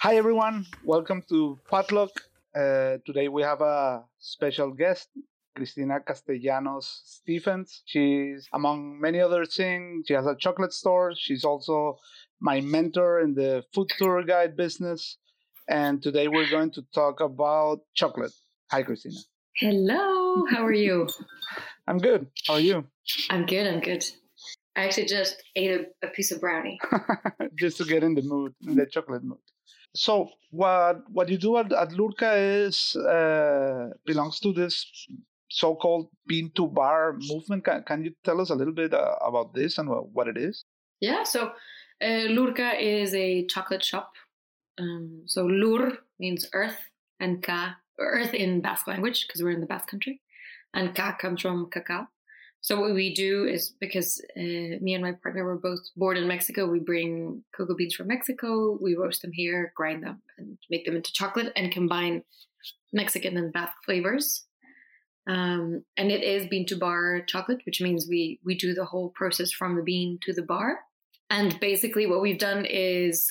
Hi, everyone. Welcome to Potluck. Uh, today we have a special guest, Cristina Castellanos Stephens. She's, among many other things, she has a chocolate store. She's also my mentor in the food tour guide business. And today we're going to talk about chocolate. Hi, Cristina. Hello. How are you? I'm good. How are you? I'm good. I'm good. I actually just ate a, a piece of brownie. just to get in the mood, in the chocolate mood. So what what you do at, at Lurca is uh, belongs to this so-called bean to bar movement. Can, can you tell us a little bit uh, about this and what it is? Yeah. So uh, Lurca is a chocolate shop. Um, so Lur means earth and Ka earth in Basque language because we're in the Basque country, and Ka comes from cacao. So what we do is because uh, me and my partner were both born in Mexico, we bring cocoa beans from Mexico, we roast them here, grind them, and make them into chocolate, and combine Mexican and Basque flavors. Um, and it is bean to bar chocolate, which means we we do the whole process from the bean to the bar. And basically, what we've done is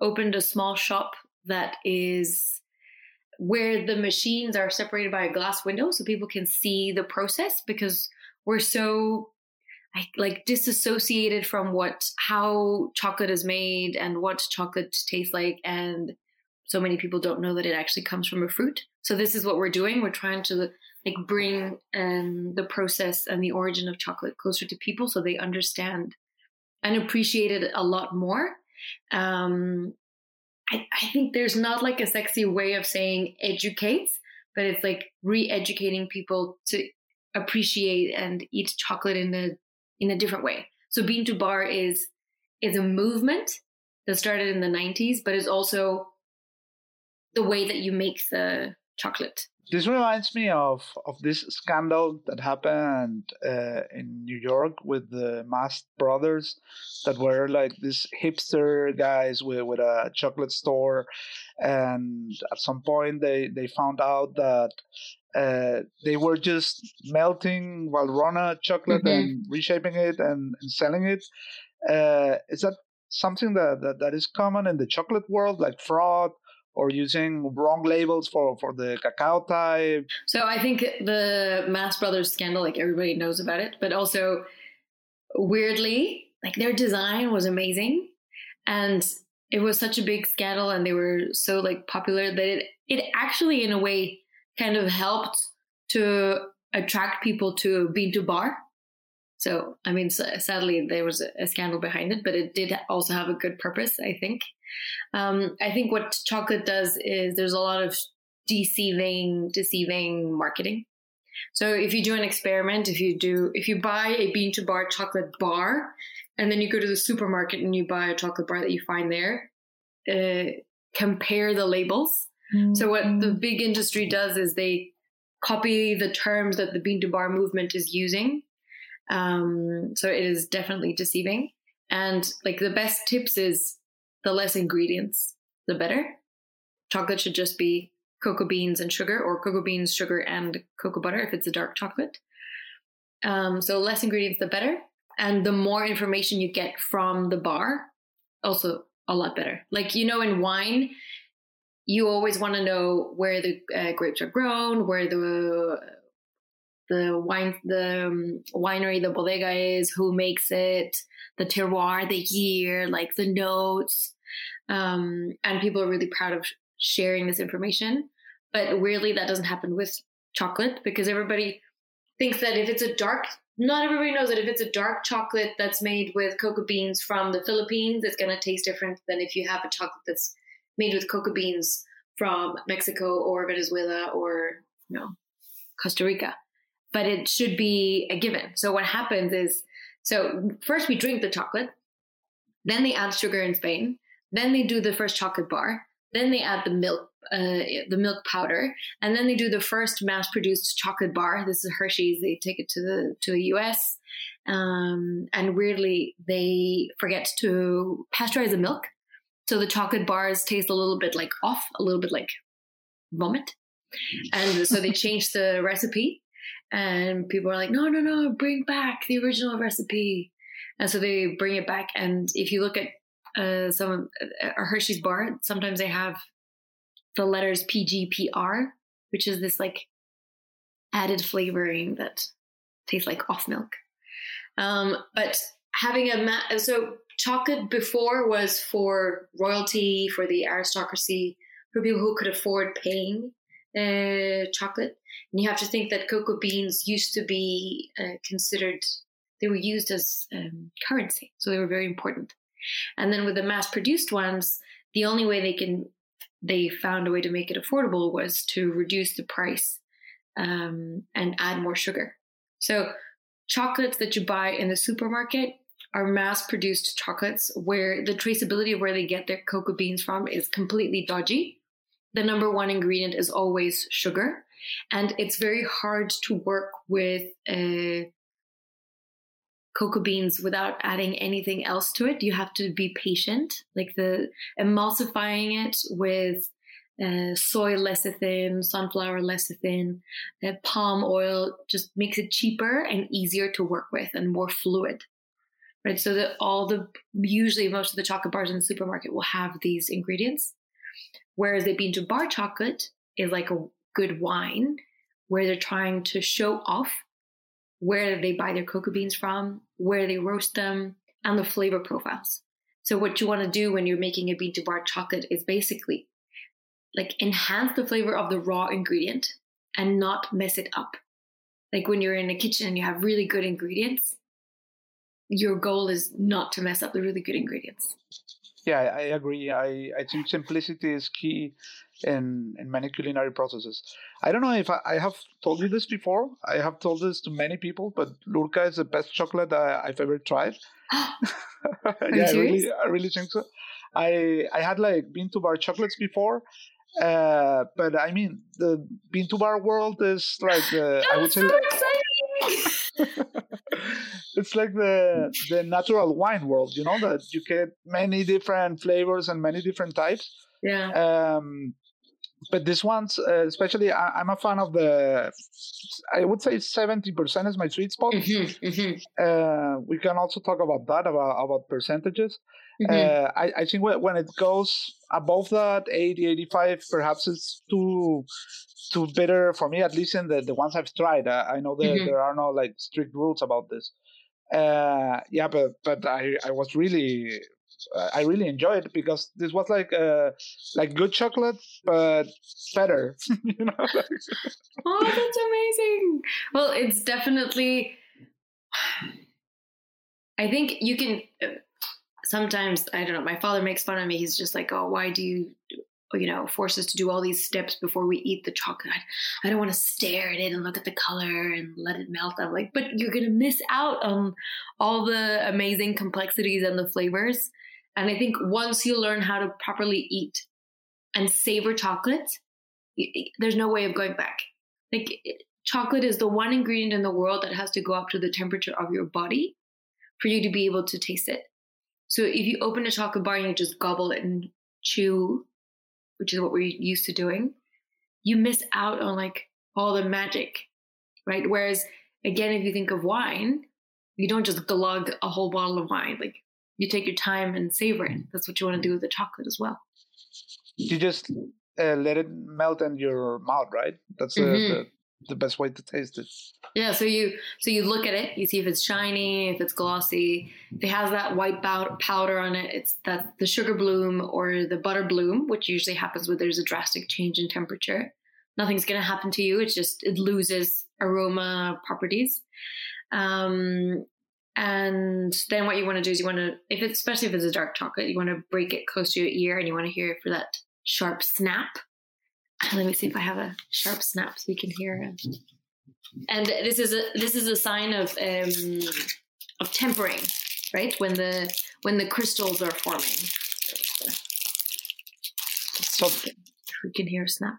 opened a small shop that is where the machines are separated by a glass window, so people can see the process because we're so like disassociated from what how chocolate is made and what chocolate tastes like and so many people don't know that it actually comes from a fruit. So this is what we're doing. We're trying to like bring um, the process and the origin of chocolate closer to people so they understand and appreciate it a lot more. Um, I, I think there's not like a sexy way of saying educates but it's like re-educating people to appreciate and eat chocolate in a in a different way. So bean to bar is is a movement that started in the 90s, but is also the way that you make the chocolate. This reminds me of, of this scandal that happened uh, in New York with the Mast brothers, that were like these hipster guys with, with a chocolate store, and at some point they they found out that uh, they were just melting Valrhona chocolate mm-hmm. and reshaping it and, and selling it. Uh, is that something that, that, that is common in the chocolate world, like fraud or using wrong labels for, for the cacao type? So I think the Mast Brothers scandal, like everybody knows about it, but also weirdly, like their design was amazing. And it was such a big scandal and they were so like popular that it, it actually in a way kind of helped to attract people to Bean to Bar. So, I mean, sadly, there was a scandal behind it, but it did also have a good purpose, I think. Um, I think what chocolate does is there's a lot of deceiving, deceiving marketing. So if you do an experiment, if you do, if you buy a bean to bar chocolate bar, and then you go to the supermarket and you buy a chocolate bar that you find there, uh, compare the labels Mm-hmm. So what the mm-hmm. big industry does is they copy the terms that the bean to bar movement is using. Um, so it is definitely deceiving. And like the best tips is the less ingredients, the better. Chocolate should just be cocoa beans and sugar, or cocoa beans, sugar, and cocoa butter if it's a dark chocolate. Um, so less ingredients, the better. And the more information you get from the bar, also a lot better. Like, you know, in wine, you always want to know where the uh, grapes are grown, where the the wine the um, winery the bodega is, who makes it, the terroir, the year, like the notes, um, and people are really proud of sharing this information. But weirdly, that doesn't happen with chocolate because everybody thinks that if it's a dark not everybody knows that if it's a dark chocolate that's made with cocoa beans from the Philippines, it's going to taste different than if you have a chocolate that's made with cocoa beans from Mexico or Venezuela or you know Costa Rica. But it should be a given. So what happens is so first we drink the chocolate, then they add sugar in Spain, then they do the first chocolate bar, then they add the milk uh, the milk powder, and then they do the first mass-produced chocolate bar. This is Hershey's. They take it to the to the U.S. Um, and weirdly, they forget to pasteurize the milk, so the chocolate bars taste a little bit like off, a little bit like vomit. And so they changed the recipe and people are like, no, no, no, bring back the original recipe. And so they bring it back. And if you look at uh, some uh, Hershey's bar, sometimes they have the letters PGPR, which is this like added flavoring that tastes like off milk. Um, but having a ma- so chocolate before was for royalty, for the aristocracy, for people who could afford paying uh, chocolate. And you have to think that cocoa beans used to be uh, considered, they were used as um, currency. So they were very important. And then with the mass produced ones, the only way they can, they found a way to make it affordable was to reduce the price um, and add more sugar. So chocolates that you buy in the supermarket are mass produced chocolates where the traceability of where they get their cocoa beans from is completely dodgy. The number one ingredient is always sugar. And it's very hard to work with uh, cocoa beans without adding anything else to it. You have to be patient, like the emulsifying it with uh, soy lecithin, sunflower lecithin, uh, palm oil just makes it cheaper and easier to work with and more fluid right? So that all the usually most of the chocolate bars in the supermarket will have these ingredients, whereas the bean to bar chocolate is like a good wine where they're trying to show off where they buy their cocoa beans from, where they roast them, and the flavor profiles. So what you want to do when you're making a bean to bar chocolate is basically like enhance the flavor of the raw ingredient and not mess it up. Like when you're in a kitchen and you have really good ingredients, your goal is not to mess up the really good ingredients. Yeah, I agree. I, I think simplicity is key in, in many culinary processes. I don't know if I, I have told you this before. I have told this to many people, but Lurka is the best chocolate I, have ever tried. yeah, I really, I really think so. I I had like bean to bar chocolates before, uh, but I mean the bean to bar world is like uh, I would say. So it's like the the natural wine world, you know, that you get many different flavors and many different types. Yeah. Um, but this one's uh, especially I, am a fan of the i would say 70% is my sweet spot mm-hmm, mm-hmm. Uh, we can also talk about that about, about percentages mm-hmm. uh, I, I, think when it goes above that 80 85 perhaps it's too too bitter for me at least in the, the ones i've tried i, I know that Mm-hmm. there are no like strict rules about this uh, yeah but but i i was really I really enjoyed because this was like uh like good chocolate but better. you know. oh, that's amazing. Well, it's definitely. I think you can. Uh, sometimes I don't know. My father makes fun of me. He's just like, "Oh, why do you, you know, force us to do all these steps before we eat the chocolate? I don't want to stare at it and look at the color and let it melt." I'm like, "But you're gonna miss out on all the amazing complexities and the flavors." And I think once you learn how to properly eat and savor chocolate, there's no way of going back. Like chocolate is the one ingredient in the world that has to go up to the temperature of your body for you to be able to taste it. So if you open a chocolate bar and you just gobble it and chew, which is what we're used to doing, you miss out on like all the magic, right? Whereas again, if you think of wine, you don't just glug a whole bottle of wine. Like you take your time and savor it. That's what you want to do with the chocolate as well. You just uh, let it melt in your mouth, right? That's uh, mm-hmm. the the best way to taste it. Yeah, so you so you look at it, you see if it's shiny, if it's glossy, if it has that white powder on it, it's that the sugar bloom or the butter bloom, which usually happens when there's a drastic change in temperature. Nothing's going to happen to you. It's just it loses aroma properties. Um, and then what you want to do is you want to, if it's, especially if it's a dark chocolate, you want to break it close to your ear and you want to hear it for that sharp snap. Let me see if I have a sharp snap so you can hear it. And this is a this is a sign of um, of tempering, right? When the when the crystals are forming. So we can hear a snap.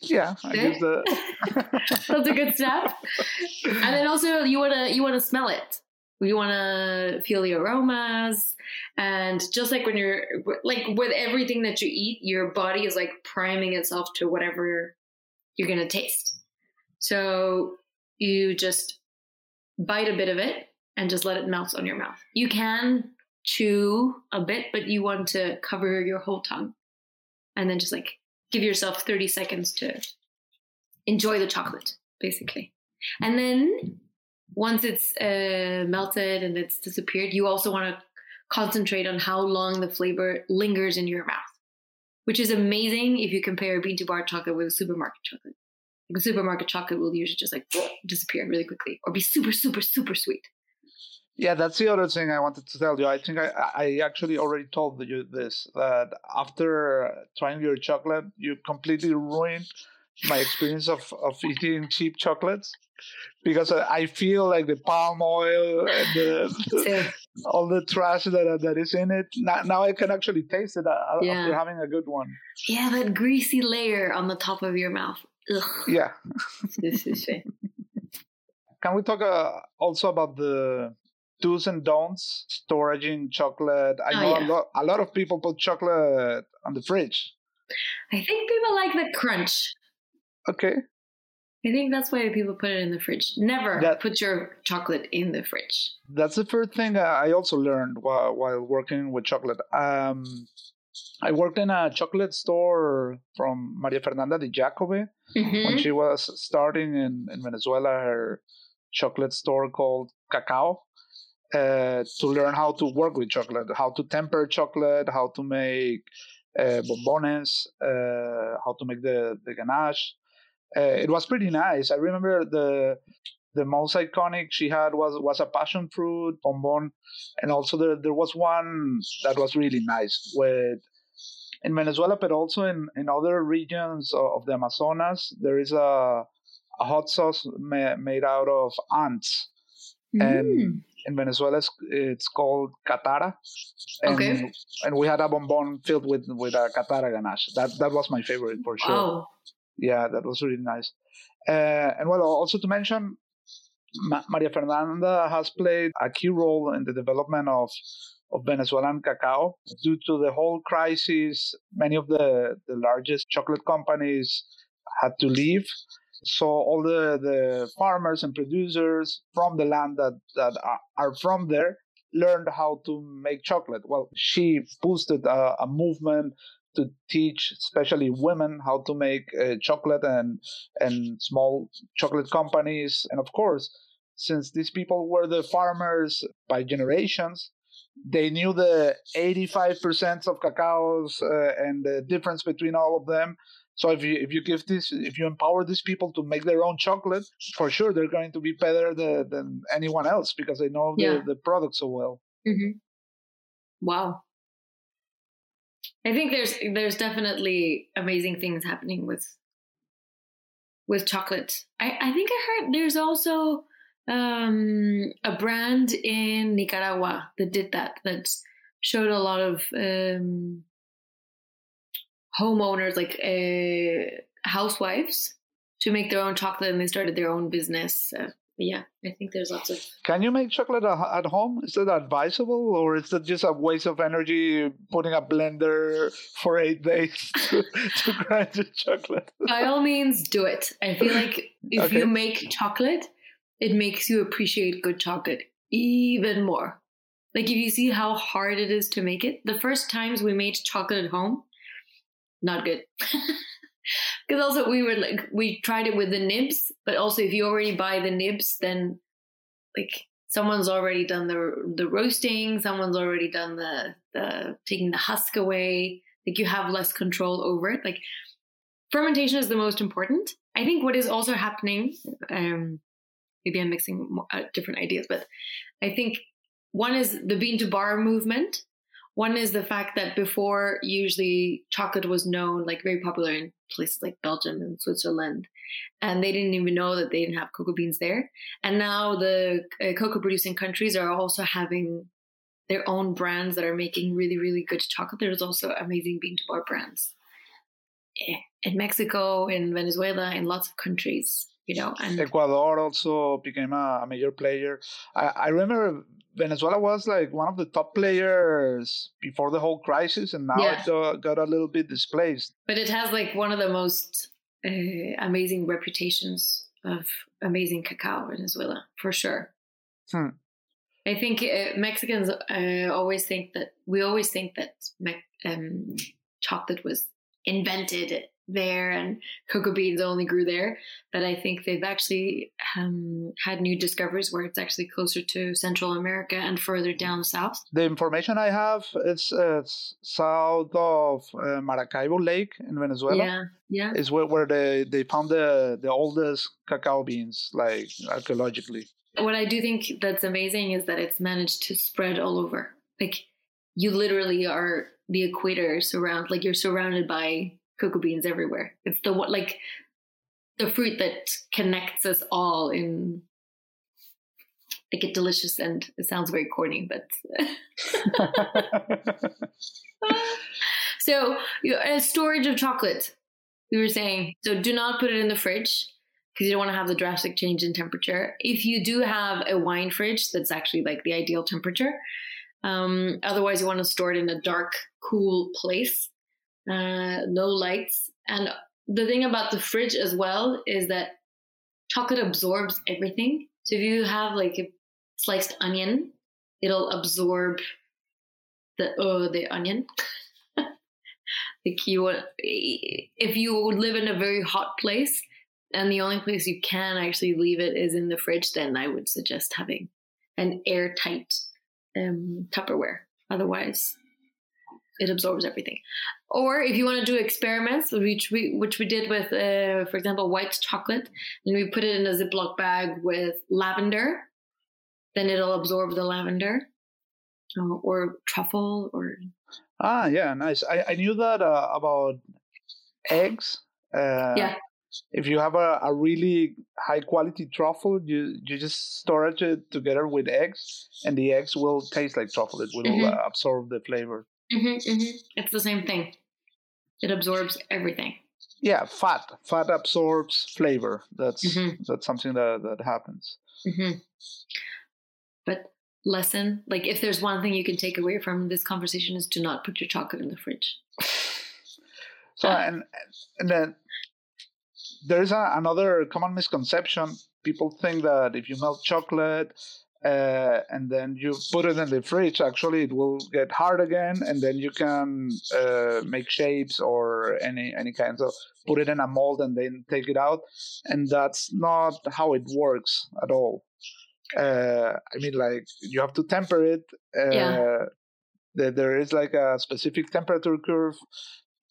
Yeah, I that. That's a good snap. And then also you wanna you wanna smell it. You wanna feel the aromas, and just like when you're like with everything that you eat, your body is like priming itself to whatever you're gonna taste. So you just bite a bit of it and just let it melt on your mouth. You can chew a bit, but you want to cover your whole tongue. And then just like give yourself 30 seconds to enjoy the chocolate, basically. And then once it's uh, melted and it's disappeared, you also want to concentrate on how long the flavor lingers in your mouth, which is amazing if you compare bean to bar chocolate with a supermarket chocolate. Like supermarket chocolate will usually just like disappear really quickly or be super, super, super sweet. Yeah, that's the other thing I wanted to tell you. I think I, I actually already told you this that after trying your chocolate, you completely ruined my experience of, of eating cheap chocolates because I feel like the palm oil and the, all the trash that that is in it. Now, now I can actually taste it uh, yeah. after having a good one. Yeah, that greasy layer on the top of your mouth. Ugh. Yeah. can we talk uh, also about the do's and don'ts storing chocolate? I oh, know yeah. a lot. A lot of people put chocolate on the fridge. I think people like the crunch. Okay. I think that's why people put it in the fridge. Never that, put your chocolate in the fridge. That's the first thing I also learned while, while working with chocolate. Um, I worked in a chocolate store from Maria Fernanda Di Giacobbe mm-hmm. when she was starting in, in Venezuela, her chocolate store called Kakao, uh, to learn how to work with chocolate, how to temper chocolate, how to make uh, bombones, uh, how to make the, the ganache uh, it was pretty nice. I remember the the most iconic she had was was a passion fruit bonbon, and also there there was one that was really nice with in Venezuela, but also in in other regions of the Amazonas. There is a a hot sauce ma- made out of ants, mm. and in Venezuela it's, it's called catara. And, okay. And we had a bonbon filled with with a catara ganache. That that was my favorite for sure. Wow yeah, that was really nice. Uh, and well, also to mention, Ma- Maria Fernanda has played a key role in the development of of Venezuelan cacao. Due to the whole crisis, many of the, the largest chocolate companies had to leave. So all the, the farmers and producers from the land that, that are, are from there learned how to make chocolate. Well, she boosted a, a movement to teach especially women how to make uh, chocolate and and small chocolate companies and of course since these people were the farmers by generations they knew the 85% of cacaos uh, and the difference between all of them so if you if you give this if you empower these people to make their own chocolate for sure they're going to be better the, than anyone else because they know yeah. the, the product so well mm-hmm. wow I think there's there's definitely amazing things happening with with chocolate. I, I think I heard there's also um, a brand in Nicaragua that did that that showed a lot of um, homeowners like uh, housewives to make their own chocolate and they started their own business. Uh, yeah, I think there's lots of. Can you make chocolate at home? Is that advisable, or is that just a waste of energy putting a blender for eight days to, to grind the chocolate? By all means, do it. I feel like if okay. you make chocolate, it makes you appreciate good chocolate even more. Like if you see how hard it is to make it, the first times we made chocolate at home, not good. Because also we were like we tried it with the nibs, but also if you already buy the nibs, then like someone's already done the the roasting, someone's already done the the taking the husk away. Like you have less control over it. Like fermentation is the most important. I think what is also happening, um, maybe I'm mixing more, uh, different ideas, but I think one is the bean to bar movement. One is the fact that before, usually chocolate was known, like very popular in places like Belgium and Switzerland, and they didn't even know that they didn't have cocoa beans there. And now the uh, cocoa producing countries are also having their own brands that are making really, really good chocolate. There's also amazing bean to bar brands eh, in Mexico, in Venezuela, in lots of countries you know and ecuador also became a, a major player I, I, remember venezuela was like one of the top players before the whole crisis and now yeah. it got a little bit displaced but it has like one of the most uh, amazing reputations of amazing cacao venezuela for sure hmm. I think uh, Mexicans uh, always think that we always think that me- um, chocolate was invented there and cocoa beans only grew there. But I think they've actually um, had new discoveries where it's actually closer to Central America and further down south. The information I have is uh, south of uh, Maracaibo Lake in Venezuela. Yeah, yeah. Is where, where they, they found the, the oldest cacao beans, like archaeologically. What I do think that's amazing is that it's managed to spread all over. Like you literally are the equator surround, like you're surrounded by cocoa beans everywhere. It's the what like the fruit that connects us all in like a delicious and it sounds very corny, but so a storage of chocolate. We were saying so. Do not put it in the fridge because you don't want to have the drastic change in temperature. If you do have a wine fridge, that's actually like the ideal temperature. Um, otherwise, you want to store it in a dark, cool place, uh, no lights. And the thing about the fridge as well is that chocolate absorbs everything. So if you have like a sliced onion, it'll absorb the oh the onion. like you, if you live in a very hot place, and the only place you can actually leave it is in the fridge, then I would suggest having an airtight um, Tupperware. Otherwise, it absorbs everything. Or if you want to do experiments, which we which we did with, uh, for example, white chocolate, and we put it in a Ziploc bag with lavender, then it'll absorb the lavender, uh, or truffle, or ah, yeah, nice. I I knew that uh, about eggs. Uh, yeah if you have a, a really high quality truffle, you you just store it together with eggs, and the eggs will taste like truffle. It will mm-hmm. uh, absorb the flavor. Mm-hmm, mm-hmm. It's the same thing. It absorbs everything. Yeah, fat. Fat absorbs flavor. That's mm-hmm. that's something that that happens. Mm-hmm. But lesson, like if there's one thing you can take away from this conversation is to not put your chocolate in the fridge. so and and then there's a, another common misconception. People think that if you melt chocolate uh, and then you put it in the fridge, actually it will get hard again, and then you can uh, make shapes or any any kind of put it in a mold and then take it out. And that's not how it works at all. Uh, I mean, like you have to temper it. yeah. Uh, there is like a specific temperature curve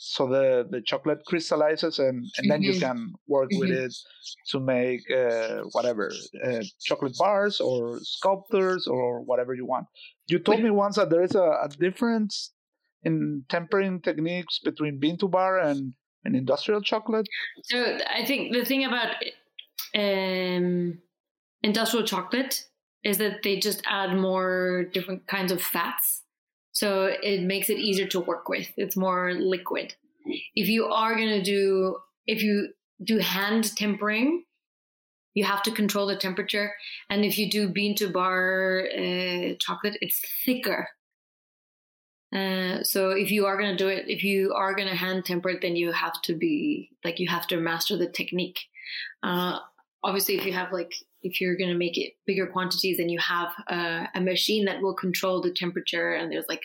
so the the chocolate crystallizes and and then mm-hmm. you can work mm-hmm. with it to make uh, whatever uh, chocolate bars or sculptures or whatever you want you told me once that there is a, a difference in tempering techniques between bean to bar and and industrial chocolate so i think the thing about um, industrial chocolate is that they just add more different kinds of fats so it makes it easier to work with. It's more liquid. If you are going to do, if you do hand tempering, you have to control the temperature. And if you do bean to bar uh, chocolate, it's thicker. Uh, so if you are going to do it, if you are going to hand temper it, then you have to be like you have to master the technique. Uh, obviously, if you have like if you're going to make it bigger quantities and you have a, a, machine that will control the temperature and there's like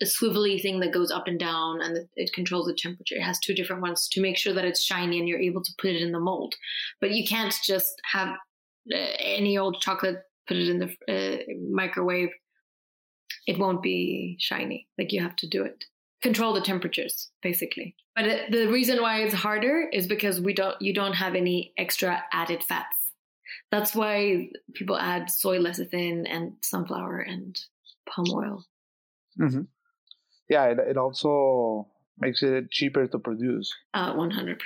a swivelly thing that goes up and down and it controls the temperature it has two different ones to make sure that it's shiny and you're able to put it in the mold. But you can't just have uh, any old chocolate put it in the uh, microwave. It won't be shiny. Like you have to do it. Control the temperatures basically. But the reason why it's harder is because we don't you don't have any extra added fats that's why people add soy lecithin and sunflower and palm oil. Mm-hmm. Yeah, it, it also makes it cheaper to produce. Uh, 100%.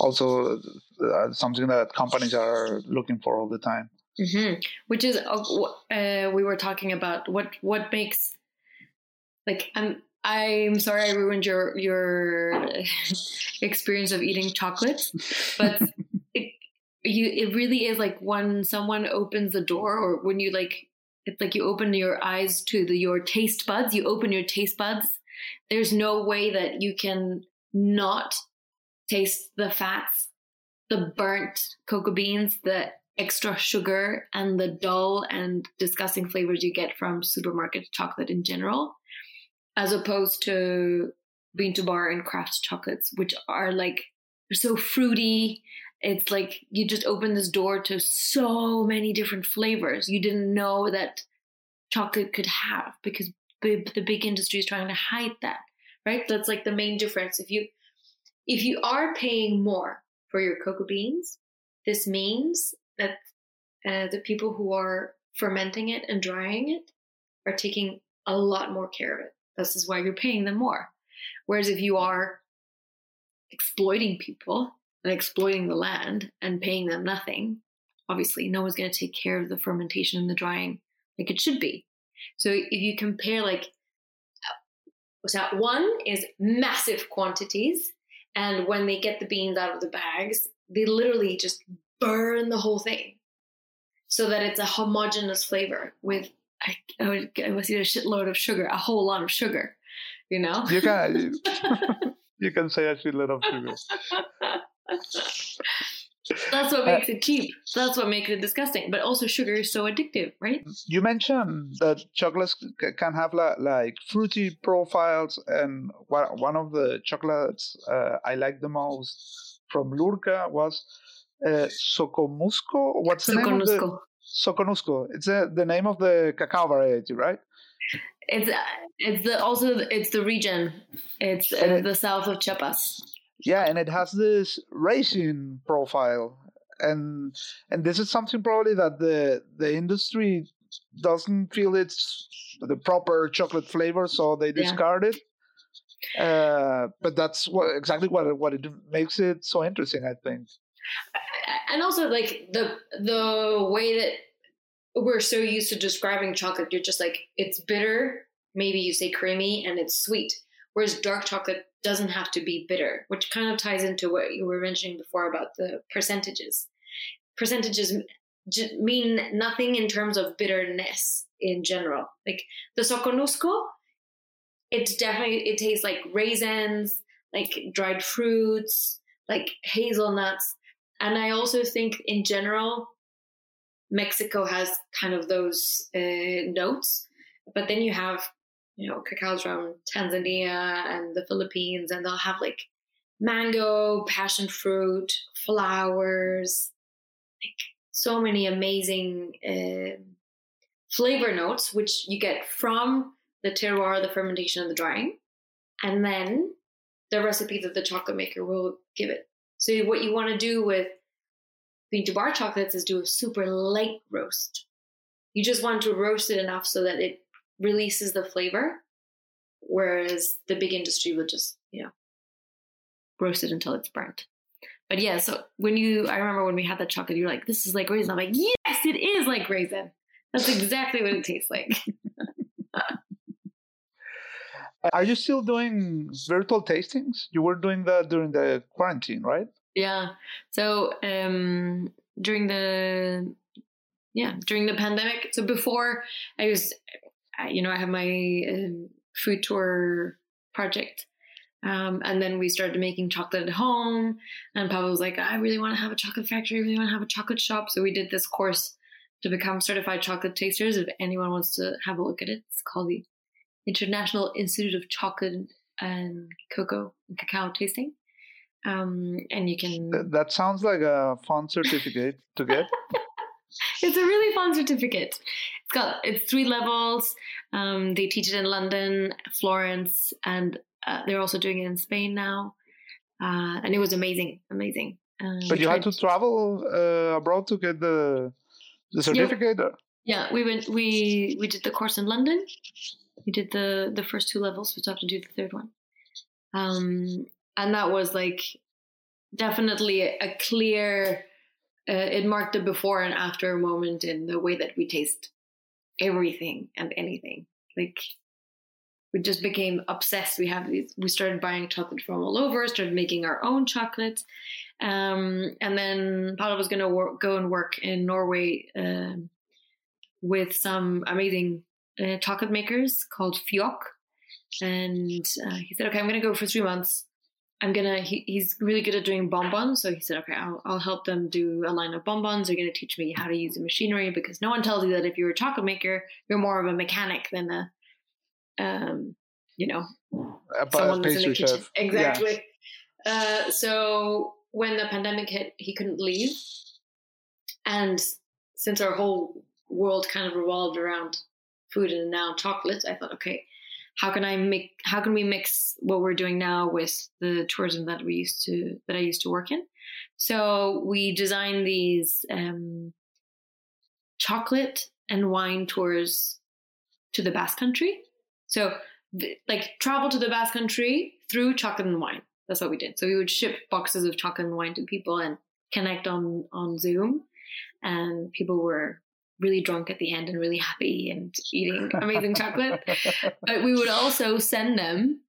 Also, uh, something that companies are looking for all the time. Mm-hmm. Which is, uh, uh we were talking about what what makes like I'm I'm sorry I ruined your your experience of eating chocolate, but you it really is like when someone opens the door or when you like it's like you open your eyes to the, your taste buds you open your taste buds there's no way that you can not taste the fats the burnt cocoa beans the extra sugar and the dull and disgusting flavors you get from supermarket chocolate in general, as opposed to bean to bar and craft chocolates, which are like so fruity. It's like you just open this door to so many different flavors you didn't know that chocolate could have because the, big industry is trying to hide that, right? That's like the main difference. If you if you are paying more for your cocoa beans, this means that uh, the people who are fermenting it and drying it are taking a lot more care of it. This is why you're paying them more. Whereas if you are exploiting people and exploiting the land and paying them nothing, obviously no one's going to take care of the fermentation and the drying like it should be. So if you compare like uh, so one is massive quantities and when they get the beans out of the bags, they literally just burn the whole thing so that it's a homogenous flavor with I, I would I would a shitload of sugar, a whole lot of sugar. You know? You can you can say a shitload of sugar. That's what makes uh, it cheap. That's what makes it disgusting. But also, sugar is so addictive, right? You mentioned that chocolates can have like, fruity profiles, and one of the chocolates uh, I like the most from Lurca was uh, Soconusco. What's the name of the Soconusco? It's uh, the name of the cacao variety, right? It's uh, it's the also it's the region. It's uh, the south of Chiapas. Yeah, and it has this racing profile, and and this is something probably that the the industry doesn't feel it's the proper chocolate flavor, so they discard yeah. it. Uh, but that's what exactly what what it makes it so interesting, I think. And also, like the the way that we're so used to describing chocolate, you're just like it's bitter. Maybe you say creamy, and it's sweet. Whereas dark chocolate doesn't have to be bitter, which kind of ties into what you were mentioning before about the percentages. Percentages mean nothing in terms of bitterness in general. Like the soconusco, it's definitely it tastes like raisins, like dried fruits, like hazelnuts, and I also think in general, Mexico has kind of those uh, notes, but then you have you know, cacaos from Tanzania and the Philippines, and they'll have like mango, passion fruit, flowers, like so many amazing uh, flavor notes, which you get from the terroir, the fermentation, and the drying, and then the recipe that the chocolate maker will give it. So what you want to do with bean to bar chocolates is do a super light roast. You just want to roast it enough so that it releases the flavor, whereas the big industry will just, you know, roast it until it's burnt. But yeah, so when you, I remember when we had that chocolate, you're like, this is like raisin. I'm like, yes, it is like raisin. That's exactly what it tastes like. Are you still doing virtual tastings? You were doing that during the quarantine, right? Yeah. So um, during the yeah during the pandemic. So before I was you know, I have my uh, food tour project. Um, and then we started making chocolate at home. And Pavel was like, I really want to have a chocolate factory. I really want to have a chocolate shop. So we did this course to become certified chocolate tasters. If anyone wants to have a look at it, it's called the International Institute of Chocolate and Cocoa and Cacao Tasting. Um, and you can. That sounds like a fun certificate to get. it's a really fun certificate. It's got it's three levels. Um, they teach it in London, Florence, and uh, they're also doing it in Spain now. Uh, and it was amazing, amazing. Uh, but you had to travel uh, abroad to get the the certificate. Yeah. yeah, we went. We we did the course in London. We did the the first two levels. We still have to do the third one. Um, and that was like definitely a clear uh, it marked a before and after moment in the way that we taste everything and anything. Like we just became obsessed. We have. We started buying chocolate from all over. Started making our own chocolate, um, and then Paolo was going to go and work in Norway uh, with some amazing uh, chocolate makers called Fjåk. And uh, he said, "Okay, I'm going to go for three months. I'm gonna. He, he's really good at doing bonbons, so he said, "Okay, I'll, I'll help them do a line of bonbons. They're gonna teach me how to use the machinery because no one tells you that if you're a chocolate maker, you're more of a mechanic than a, um, you know, A someone that's in the kitchen. chef. Exactly. Uh, so when the pandemic hit, he couldn't leave, and since our whole world kind of revolved around food and now chocolate, I thought, okay, how can I make? How can we mix what we're doing now with the tourism that we used to that I used to work in? So we designed these um, chocolate and wine tours to the Basque Country. So like travel to the Basque Country through chocolate and wine. That's what we did. So we would ship boxes of chocolate and wine to people and connect on on Zoom, and people were really drunk at the end and really happy and eating amazing chocolate. But we would also send them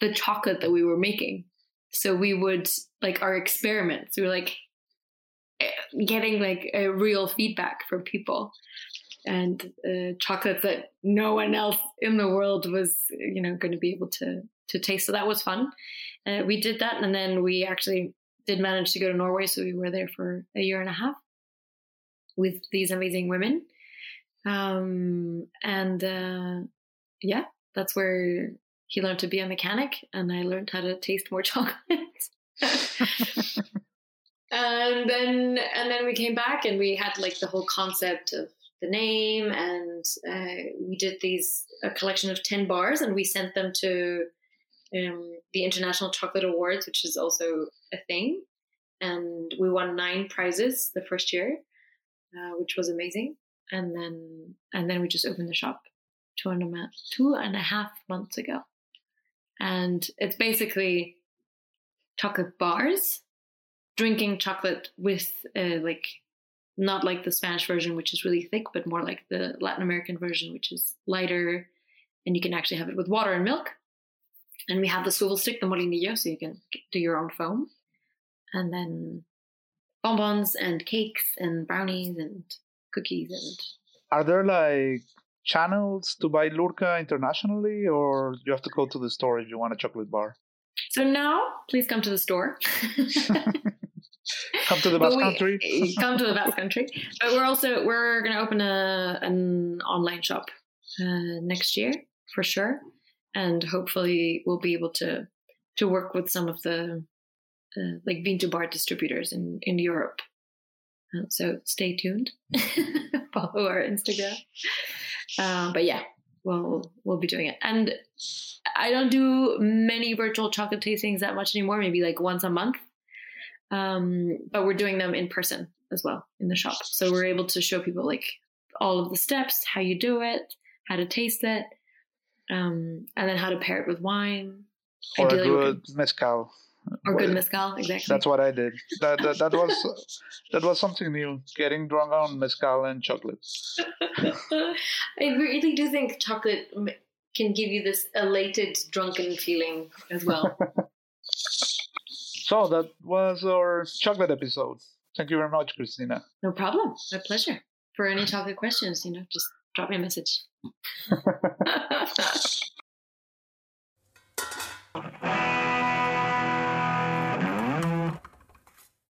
the chocolate that we were making. So we would like our experiments. We were like eh, getting like a real feedback from people and uh, chocolates that no one else in the world was you know going to be able to to taste so that was fun uh, we did that and then we actually did manage to go to norway so we were there for a year and a half with these amazing women. Um, and uh, yeah that's where he learned to be a mechanic and i learned how to taste more chocolate. And then and then we came back and we had like the whole concept of the name and uh, we did these a collection of 10 bars and we sent them to um, the international chocolate awards which is also a thing. And we won nine prizes the first year uh, which was amazing. And then and then we just opened the shop two and a, two and a half months ago. And it's basically chocolate bars drinking chocolate with uh, like not like the Spanish version, which is really thick, but more like the Latin American version, which is lighter, and you can actually have it with water and milk. And we have the swivel stick, the molinillo, so you can do your own foam, and then bonbons and cakes and brownies and cookies and Are there like channels to buy Lurka internationally, or you have to go to the store if you want a chocolate bar? so now please come to the store Come to the Basque Country. come to the Basque Country. But we're also we're going to open a an online shop uh, next year for sure, and hopefully we'll be able to to work with some of the uh, like bean to bar distributors in in Europe. Uh, so stay tuned. Follow our Instagram. Uh, but yeah, we'll we'll be doing it. And I don't do many virtual chocolate tastings that much anymore. Maybe like once a month um, but we're doing them in person as well in the shop. So we're able to show people like all of the steps, how you do it, how to taste it, um, and then how to pair it with wine Or a good mezcal. Or good mezcal. Exactly. That's what I did. That, that that was that was something new. Getting drunk on mezcal and chocolate. I really do think chocolate can give you this elated, drunken feeling as well. So that was our chocolate episode. Thank you very much, Cristina. no problem. My pleasure. For any chocolate questions, you know, just drop me a message.